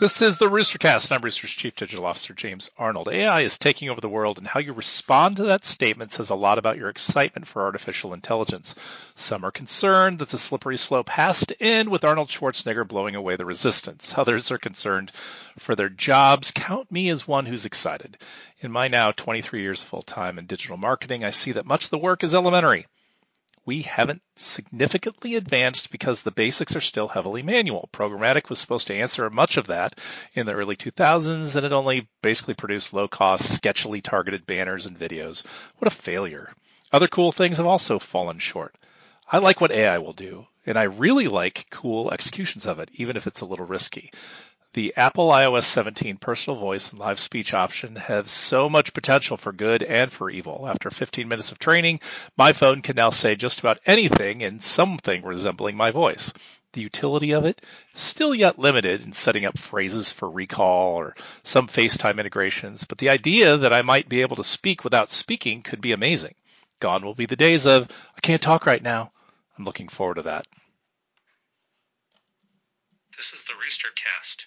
This is the Roostercast, I'm Rooster's Chief Digital Officer James Arnold. AI is taking over the world, and how you respond to that statement says a lot about your excitement for artificial intelligence. Some are concerned that the slippery slope has to end with Arnold Schwarzenegger blowing away the resistance. Others are concerned for their jobs. Count me as one who's excited. In my now 23 years full time in digital marketing, I see that much of the work is elementary we haven't significantly advanced because the basics are still heavily manual. Programmatic was supposed to answer much of that in the early 2000s, and it only basically produced low cost, sketchily targeted banners and videos. What a failure. Other cool things have also fallen short. I like what AI will do, and I really like cool executions of it, even if it's a little risky. The Apple iOS 17 personal voice and live speech option have so much potential for good and for evil. After 15 minutes of training, my phone can now say just about anything in something resembling my voice. The utility of it still yet limited in setting up phrases for recall or some FaceTime integrations, but the idea that I might be able to speak without speaking could be amazing. Gone will be the days of, I can't talk right now. I'm looking forward to that. This is the Rooster Cast.